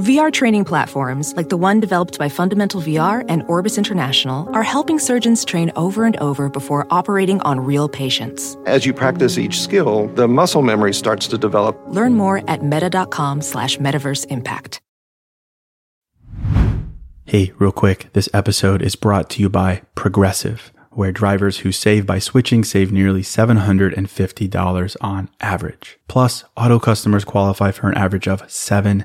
VR training platforms, like the one developed by Fundamental VR and Orbis International, are helping surgeons train over and over before operating on real patients. As you practice each skill, the muscle memory starts to develop. Learn more at meta.com slash metaverse impact. Hey, real quick, this episode is brought to you by Progressive, where drivers who save by switching save nearly $750 on average. Plus, auto customers qualify for an average of seven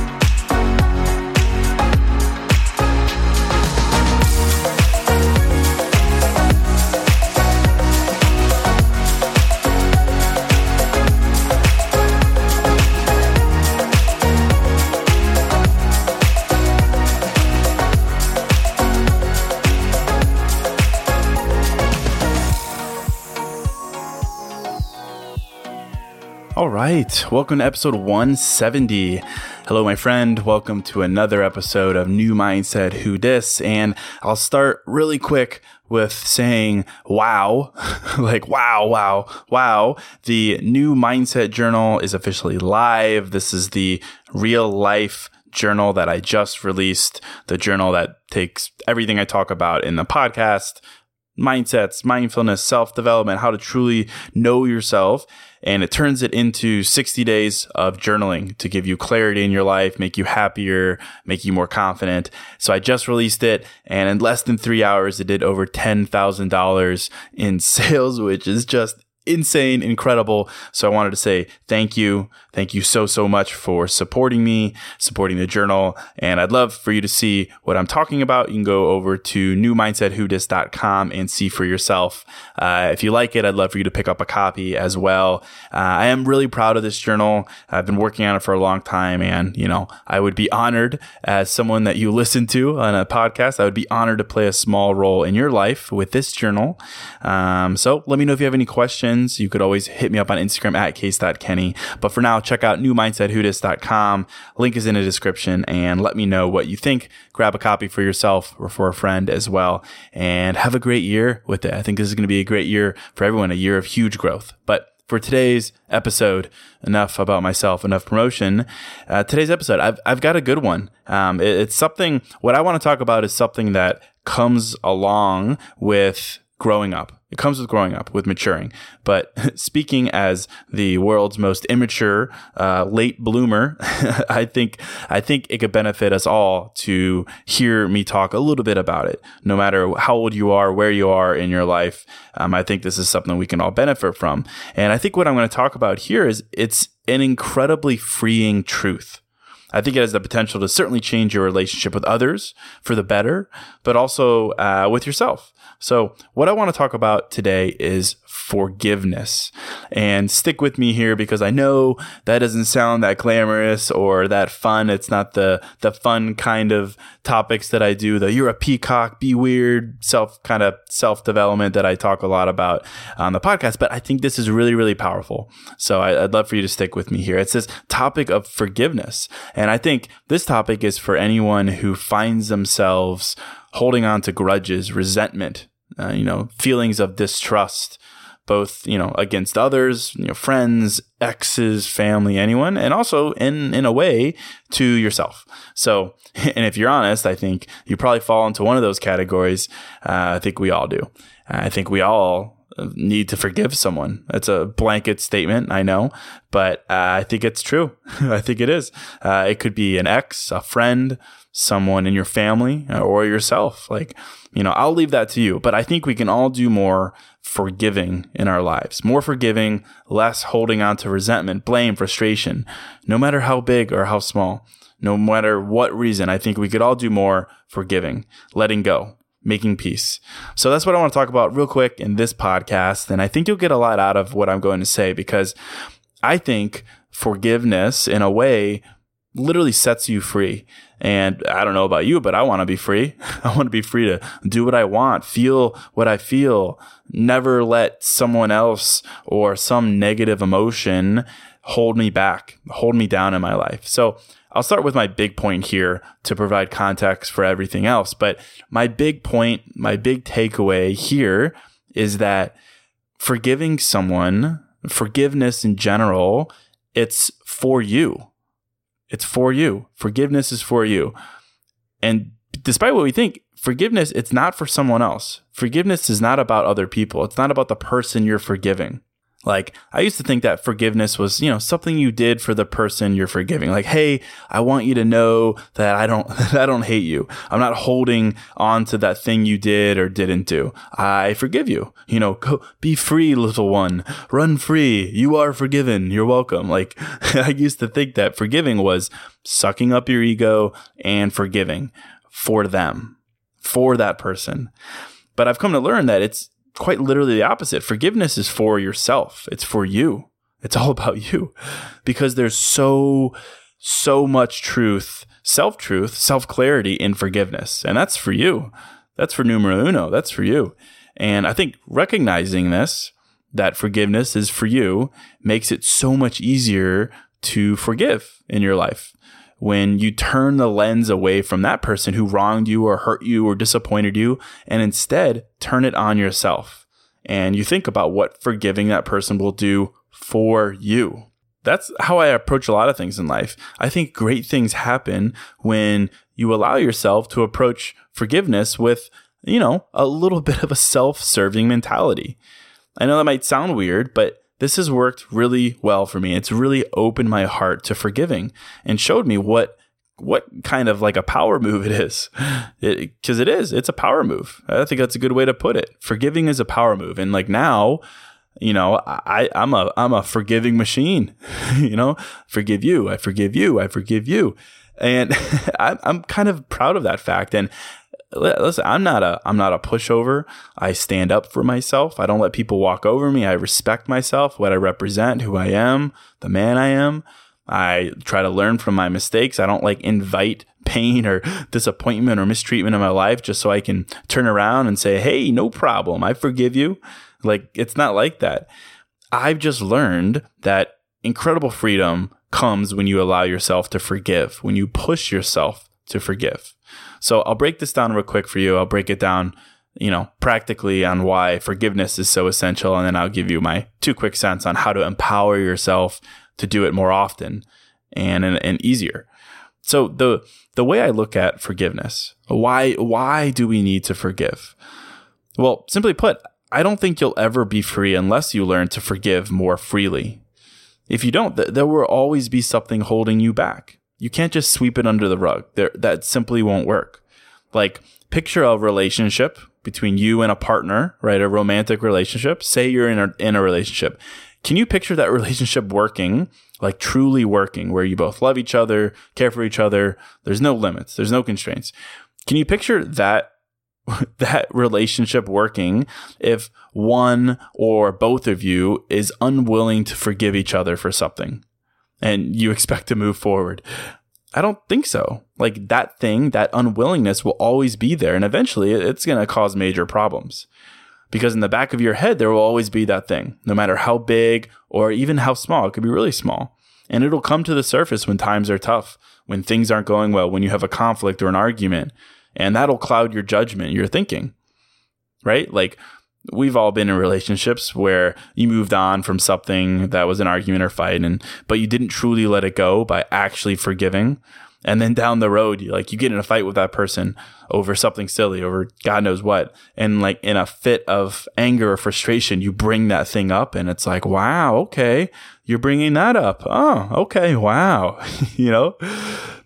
All right. Welcome to episode 170. Hello, my friend. Welcome to another episode of New Mindset Who Dis. And I'll start really quick with saying, wow, like, wow, wow, wow. The new Mindset Journal is officially live. This is the real life journal that I just released, the journal that takes everything I talk about in the podcast mindsets, mindfulness, self development, how to truly know yourself. And it turns it into 60 days of journaling to give you clarity in your life, make you happier, make you more confident. So I just released it and in less than three hours, it did over $10,000 in sales, which is just insane, incredible. So I wanted to say thank you. Thank you so, so much for supporting me, supporting the journal. And I'd love for you to see what I'm talking about. You can go over to newmindsetwhodis.com and see for yourself. Uh, if you like it, I'd love for you to pick up a copy as well. Uh, I am really proud of this journal. I've been working on it for a long time. And, you know, I would be honored as someone that you listen to on a podcast. I would be honored to play a small role in your life with this journal. Um, so let me know if you have any questions. You could always hit me up on Instagram at case.kenny. But for now, check out newmindsetwhodis.com. Link is in the description and let me know what you think. Grab a copy for yourself or for a friend as well and have a great year with it. I think this is going to be a great year for everyone, a year of huge growth. But for today's episode, enough about myself, enough promotion. Uh, today's episode, I've, I've got a good one. Um, it, it's something, what I want to talk about is something that comes along with growing up. It comes with growing up, with maturing. But speaking as the world's most immature uh, late bloomer, I think I think it could benefit us all to hear me talk a little bit about it. No matter how old you are, where you are in your life, um, I think this is something we can all benefit from. And I think what I'm going to talk about here is it's an incredibly freeing truth. I think it has the potential to certainly change your relationship with others for the better, but also uh, with yourself. So, what I want to talk about today is forgiveness. And stick with me here because I know that doesn't sound that glamorous or that fun. It's not the the fun kind of topics that I do. The you're a peacock, be weird, self kind of self development that I talk a lot about on the podcast. But I think this is really really powerful. So I, I'd love for you to stick with me here. It's this topic of forgiveness, I think this topic is for anyone who finds themselves holding on to grudges, resentment, uh, you know, feelings of distrust, both you know against others, you know, friends, exes, family, anyone, and also in in a way to yourself. So, and if you're honest, I think you probably fall into one of those categories. Uh, I think we all do. I think we all need to forgive someone. It's a blanket statement, I know, but uh, I think it's true. I think it is. Uh, it could be an ex, a friend, someone in your family, uh, or yourself. Like, you know, I'll leave that to you, but I think we can all do more forgiving in our lives. More forgiving, less holding on to resentment, blame, frustration, no matter how big or how small. no matter what reason. I think we could all do more forgiving, letting go, making peace. So that's what I want to talk about real quick in this podcast. And I think you'll get a lot out of what I'm going to say because I think forgiveness, in a way, literally sets you free. And I don't know about you, but I want to be free. I want to be free to do what I want, feel what I feel, never let someone else or some negative emotion hold me back, hold me down in my life. So I'll start with my big point here to provide context for everything else. But my big point, my big takeaway here is that forgiving someone, forgiveness in general, it's for you. It's for you. Forgiveness is for you. And despite what we think, forgiveness, it's not for someone else. Forgiveness is not about other people. It's not about the person you're forgiving. Like I used to think that forgiveness was, you know, something you did for the person you're forgiving. Like, hey, I want you to know that I don't I don't hate you. I'm not holding on to that thing you did or didn't do. I forgive you. You know, go be free, little one. Run free. You are forgiven. You're welcome. Like I used to think that forgiving was sucking up your ego and forgiving for them, for that person. But I've come to learn that it's quite literally the opposite. Forgiveness is for yourself. It's for you. It's all about you because there's so, so much truth, self truth, self clarity in forgiveness. And that's for you. That's for numero uno. That's for you. And I think recognizing this, that forgiveness is for you, makes it so much easier to forgive in your life when you turn the lens away from that person who wronged you or hurt you or disappointed you and instead turn it on yourself and you think about what forgiving that person will do for you. That's how I approach a lot of things in life. I think great things happen when you allow yourself to approach forgiveness with, you know, a little bit of a self serving mentality. I know that might sound weird, but this has worked really well for me. It's really opened my heart to forgiving and showed me what what kind of like a power move it is. Because it, it is, it's a power move. I think that's a good way to put it. Forgiving is a power move, and like now, you know, I I'm a I'm a forgiving machine. you know, forgive you, I forgive you, I forgive you, and I'm I'm kind of proud of that fact. And listen, I'm not a I'm not a pushover. I stand up for myself. I don't let people walk over me. I respect myself, what I represent, who I am, the man I am. I try to learn from my mistakes. I don't like invite pain or disappointment or mistreatment in my life just so I can turn around and say, "Hey, no problem. I forgive you." Like it's not like that. I've just learned that incredible freedom comes when you allow yourself to forgive, when you push yourself to forgive. So I'll break this down real quick for you. I'll break it down, you know, practically on why forgiveness is so essential. And then I'll give you my two quick cents on how to empower yourself to do it more often and, and, and easier. So the the way I look at forgiveness, why why do we need to forgive? Well, simply put, I don't think you'll ever be free unless you learn to forgive more freely. If you don't, th- there will always be something holding you back. You can't just sweep it under the rug. There, that simply won't work. Like, picture a relationship between you and a partner, right? A romantic relationship. Say you're in a, in a relationship. Can you picture that relationship working, like truly working, where you both love each other, care for each other? There's no limits, there's no constraints. Can you picture that that relationship working if one or both of you is unwilling to forgive each other for something? And you expect to move forward. I don't think so. Like that thing, that unwillingness will always be there. And eventually it's going to cause major problems. Because in the back of your head, there will always be that thing, no matter how big or even how small. It could be really small. And it'll come to the surface when times are tough, when things aren't going well, when you have a conflict or an argument. And that'll cloud your judgment, your thinking, right? Like we've all been in relationships where you moved on from something that was an argument or fight and but you didn't truly let it go by actually forgiving. And then down the road you like you get in a fight with that person over something silly over god knows what. And like in a fit of anger or frustration you bring that thing up and it's like wow okay you're bringing that up. Oh okay wow. You know?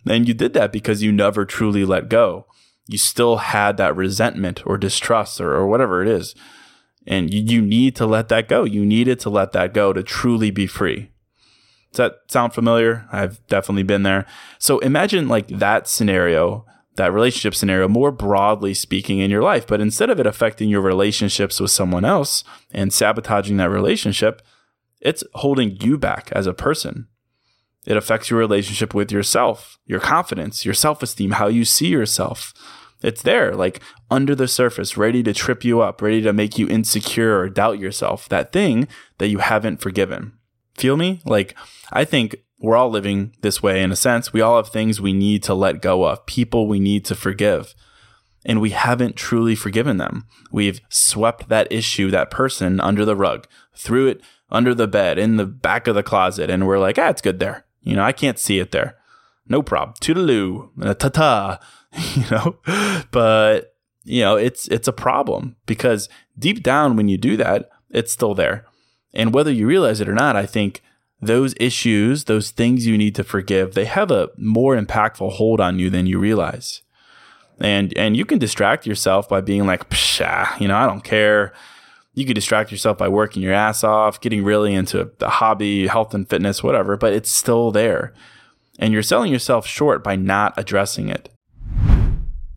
And you did that because you never truly let go. You still had that resentment or distrust or, or whatever it is and you, you need to let that go. You needed to let that go to truly be free. Does that sound familiar? I've definitely been there. So imagine like that scenario, that relationship scenario, more broadly speaking in your life. But instead of it affecting your relationships with someone else and sabotaging that relationship, it's holding you back as a person. It affects your relationship with yourself, your confidence, your self esteem, how you see yourself. It's there, like under the surface, ready to trip you up, ready to make you insecure or doubt yourself. That thing that you haven't forgiven. Feel me? Like, I think we're all living this way in a sense. We all have things we need to let go of, people we need to forgive. And we haven't truly forgiven them. We've swept that issue, that person under the rug, threw it under the bed, in the back of the closet, and we're like, ah, it's good there. You know, I can't see it there. No problem. Toodaloo, ta ta, you know, but you know, it's, it's a problem because deep down, when you do that, it's still there. And whether you realize it or not, I think those issues, those things you need to forgive, they have a more impactful hold on you than you realize. And and you can distract yourself by being like, Psha, you know, I don't care. You could distract yourself by working your ass off, getting really into the hobby, health and fitness, whatever, but it's still there. And you're selling yourself short by not addressing it.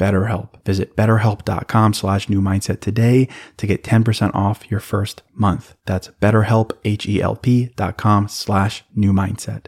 BetterHelp. Visit betterhelp.com slash new mindset today to get 10% off your first month. That's betterhelp, H-E-L-P dot com slash new mindset.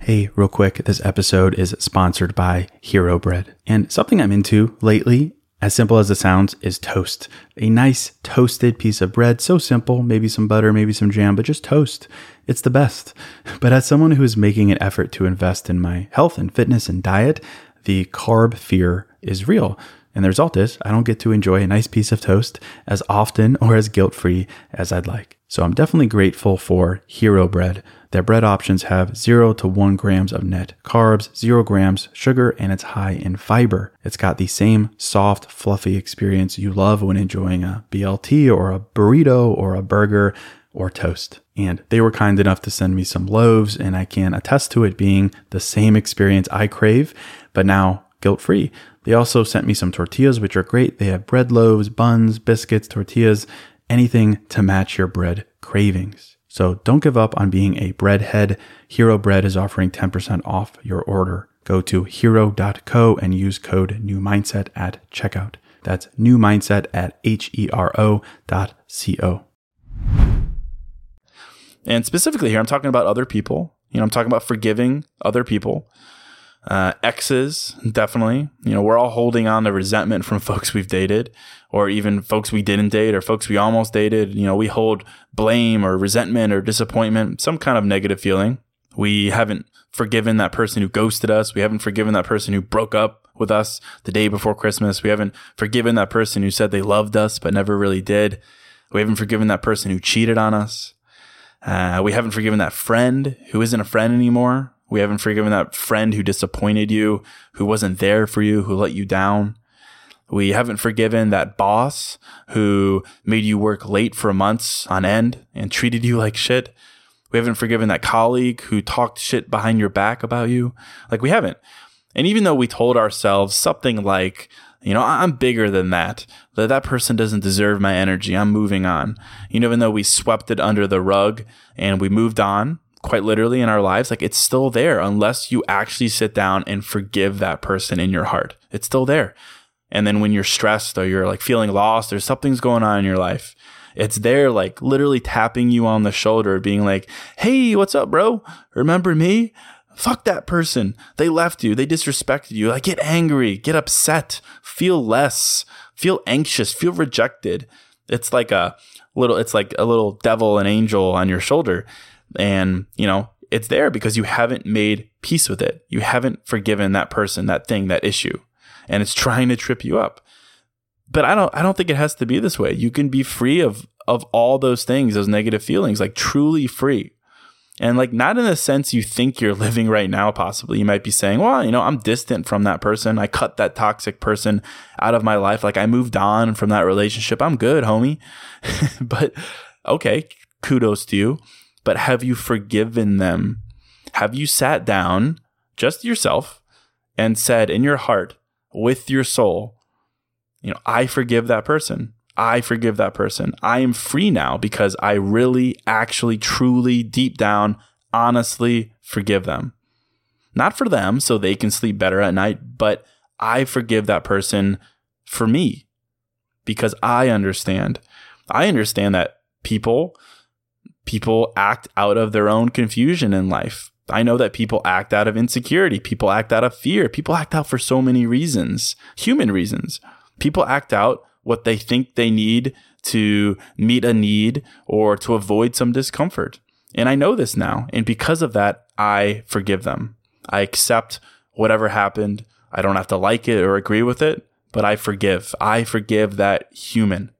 Hey, real quick, this episode is sponsored by Hero Bread. And something I'm into lately as simple as it sounds, is toast. A nice toasted piece of bread, so simple, maybe some butter, maybe some jam, but just toast. It's the best. But as someone who is making an effort to invest in my health and fitness and diet, the carb fear is real. And the result is I don't get to enjoy a nice piece of toast as often or as guilt free as I'd like. So I'm definitely grateful for Hero Bread. Their bread options have 0 to 1 grams of net carbs, 0 grams sugar, and it's high in fiber. It's got the same soft, fluffy experience you love when enjoying a BLT or a burrito or a burger or toast. And they were kind enough to send me some loaves, and I can attest to it being the same experience I crave, but now guilt free. They also sent me some tortillas, which are great. They have bread loaves, buns, biscuits, tortillas, anything to match your bread cravings. So don't give up on being a breadhead. Hero Bread is offering 10% off your order. Go to hero.co and use code new mindset at checkout. That's new mindset at H E R O dot C O. And specifically here, I'm talking about other people. You know, I'm talking about forgiving other people. Uh, exes, definitely. You know, we're all holding on to resentment from folks we've dated, or even folks we didn't date, or folks we almost dated. You know, we hold blame or resentment or disappointment, some kind of negative feeling. We haven't forgiven that person who ghosted us. We haven't forgiven that person who broke up with us the day before Christmas. We haven't forgiven that person who said they loved us but never really did. We haven't forgiven that person who cheated on us. Uh, we haven't forgiven that friend who isn't a friend anymore. We haven't forgiven that friend who disappointed you, who wasn't there for you, who let you down. We haven't forgiven that boss who made you work late for months on end and treated you like shit. We haven't forgiven that colleague who talked shit behind your back about you. Like we haven't. And even though we told ourselves something like, you know, I'm bigger than that. That that person doesn't deserve my energy. I'm moving on. You know, even though we swept it under the rug and we moved on, quite literally in our lives, like it's still there unless you actually sit down and forgive that person in your heart. It's still there. And then when you're stressed or you're like feeling lost or something's going on in your life, it's there like literally tapping you on the shoulder, being like, Hey, what's up, bro? Remember me? Fuck that person. They left you. They disrespected you. Like get angry, get upset, feel less, feel anxious, feel rejected. It's like a little it's like a little devil and angel on your shoulder. And, you know, it's there because you haven't made peace with it. You haven't forgiven that person, that thing, that issue. And it's trying to trip you up. But I don't I don't think it has to be this way. You can be free of of all those things, those negative feelings, like truly free. And like not in the sense you think you're living right now, possibly. You might be saying, well, you know, I'm distant from that person. I cut that toxic person out of my life. Like I moved on from that relationship. I'm good, homie. but okay, kudos to you. But have you forgiven them? Have you sat down, just yourself, and said in your heart, with your soul, you know, I forgive that person. I forgive that person. I am free now because I really, actually, truly, deep down, honestly forgive them. Not for them so they can sleep better at night, but I forgive that person for me because I understand. I understand that people people act out of their own confusion in life. I know that people act out of insecurity, people act out of fear, people act out for so many reasons, human reasons. People act out what they think they need to meet a need or to avoid some discomfort. And I know this now. And because of that, I forgive them. I accept whatever happened. I don't have to like it or agree with it, but I forgive. I forgive that human.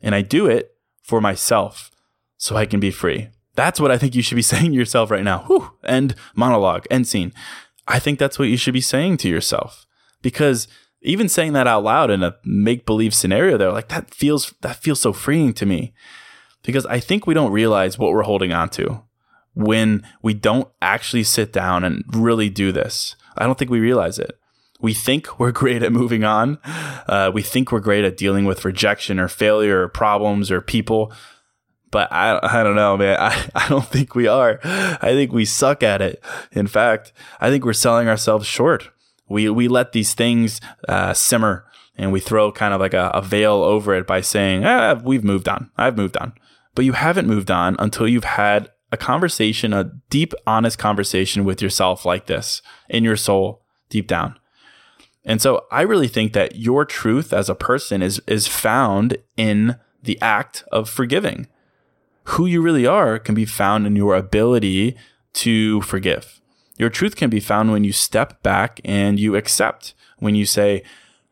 And I do it for myself so I can be free. That's what I think you should be saying to yourself right now. Whew, end monologue, end scene. I think that's what you should be saying to yourself because even saying that out loud in a make believe scenario there, like that feels that feels so freeing to me. Because I think we don't realize what we're holding on to when we don't actually sit down and really do this. I don't think we realize it. We think we're great at moving on. Uh, we think we're great at dealing with rejection or failure or problems or people. But I, I don't know, man. I, I don't think we are. I think we suck at it. In fact, I think we're selling ourselves short we we let these things uh, simmer and we throw kind of like a, a veil over it by saying, ah, "We've moved on. I've moved on." But you haven't moved on until you've had a conversation, a deep, honest conversation with yourself like this in your soul, deep down. And so I really think that your truth as a person is is found in the act of forgiving. Who you really are can be found in your ability to forgive. Your truth can be found when you step back and you accept, when you say,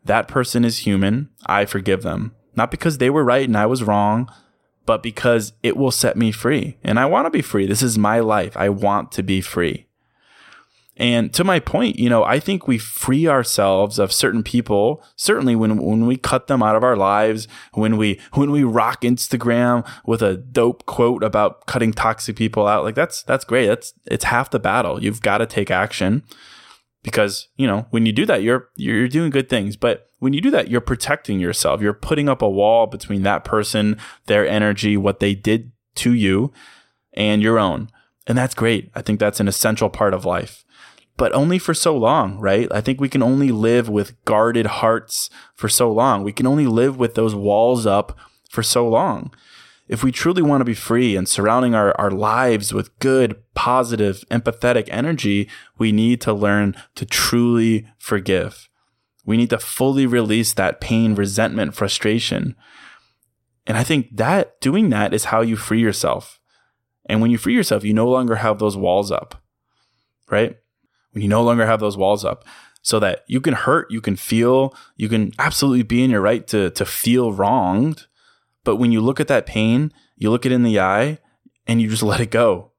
that person is human, I forgive them. Not because they were right and I was wrong, but because it will set me free. And I want to be free. This is my life. I want to be free. And to my point, you know, I think we free ourselves of certain people, certainly when, when we cut them out of our lives, when we, when we rock Instagram with a dope quote about cutting toxic people out, like that's, that's great. That's, it's half the battle. You've got to take action because, you know, when you do that, you're, you're doing good things. But when you do that, you're protecting yourself. You're putting up a wall between that person, their energy, what they did to you and your own. And that's great. I think that's an essential part of life but only for so long, right? I think we can only live with guarded hearts for so long. We can only live with those walls up for so long. If we truly want to be free and surrounding our, our lives with good, positive, empathetic energy, we need to learn to truly forgive. We need to fully release that pain, resentment, frustration. And I think that doing that is how you free yourself. And when you free yourself, you no longer have those walls up, right? When you no longer have those walls up so that you can hurt, you can feel, you can absolutely be in your right to, to feel wronged. But when you look at that pain, you look it in the eye and you just let it go.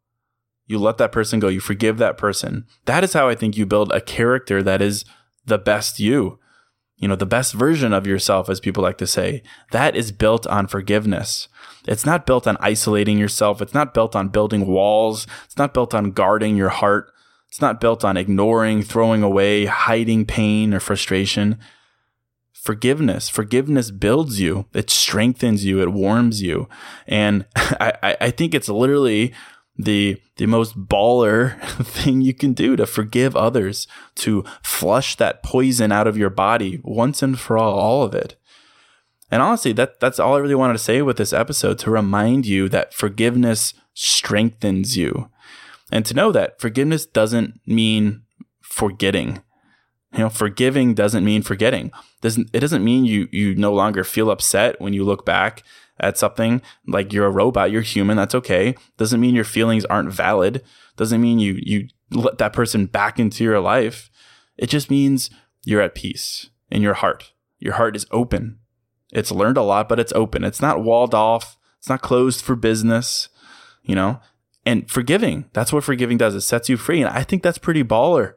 You let that person go. You forgive that person. That is how I think you build a character that is the best you. You know, the best version of yourself, as people like to say. That is built on forgiveness. It's not built on isolating yourself. It's not built on building walls. It's not built on guarding your heart. It's not built on ignoring, throwing away, hiding pain or frustration. Forgiveness, forgiveness builds you. It strengthens you. It warms you. And I, I think it's literally the the most baller thing you can do to forgive others, to flush that poison out of your body once and for all, all of it. And honestly, that that's all I really wanted to say with this episode to remind you that forgiveness strengthens you. And to know that forgiveness doesn't mean forgetting. You know, forgiving doesn't mean forgetting. Doesn't it doesn't mean you you no longer feel upset when you look back at something like you're a robot, you're human, that's okay. Doesn't mean your feelings aren't valid. Doesn't mean you you let that person back into your life. It just means you're at peace in your heart. Your heart is open. It's learned a lot, but it's open. It's not walled off. It's not closed for business, you know? And forgiving, that's what forgiving does. It sets you free. And I think that's pretty baller.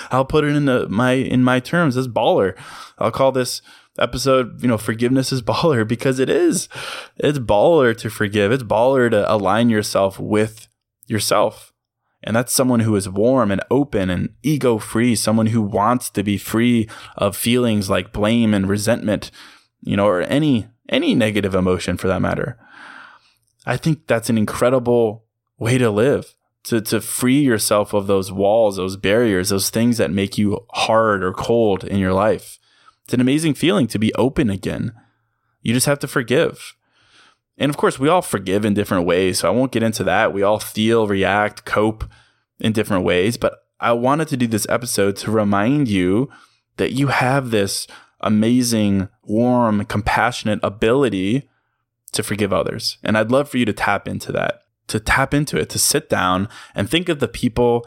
I'll put it in the, my in my terms as baller. I'll call this episode, you know, forgiveness is baller because it is. It's baller to forgive. It's baller to align yourself with yourself. And that's someone who is warm and open and ego free, someone who wants to be free of feelings like blame and resentment, you know, or any any negative emotion for that matter. I think that's an incredible way to live. To, to free yourself of those walls, those barriers, those things that make you hard or cold in your life. It's an amazing feeling to be open again. You just have to forgive. And of course, we all forgive in different ways. So I won't get into that. We all feel, react, cope in different ways. But I wanted to do this episode to remind you that you have this amazing, warm, compassionate ability to forgive others. And I'd love for you to tap into that, to tap into it, to sit down and think of the people,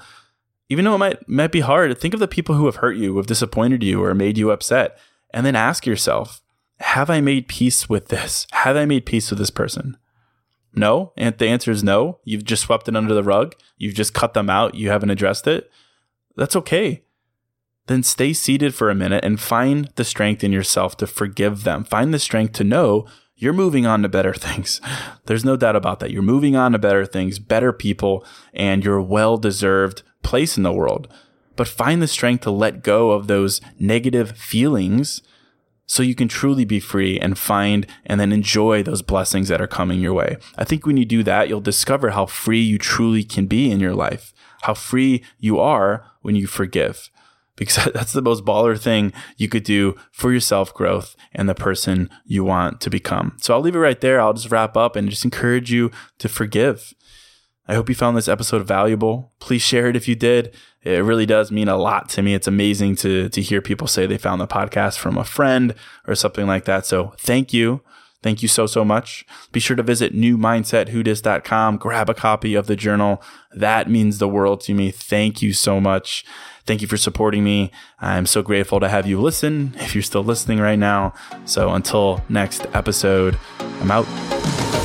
even though it might, might be hard, think of the people who have hurt you, who have disappointed you, or made you upset. And then ask yourself, have I made peace with this? Have I made peace with this person? No. And the answer is no. You've just swept it under the rug. You've just cut them out. You haven't addressed it. That's okay. Then stay seated for a minute and find the strength in yourself to forgive them. Find the strength to know you're moving on to better things. There's no doubt about that. You're moving on to better things, better people, and your well deserved place in the world. But find the strength to let go of those negative feelings so you can truly be free and find and then enjoy those blessings that are coming your way. I think when you do that, you'll discover how free you truly can be in your life, how free you are when you forgive. Because that's the most baller thing you could do for your self growth and the person you want to become. So I'll leave it right there. I'll just wrap up and just encourage you to forgive. I hope you found this episode valuable. Please share it if you did. It really does mean a lot to me. It's amazing to to hear people say they found the podcast from a friend or something like that. So thank you. Thank you so, so much. Be sure to visit newmindsetwhodis.com. Grab a copy of the journal. That means the world to me. Thank you so much. Thank you for supporting me. I'm so grateful to have you listen if you're still listening right now. So until next episode, I'm out.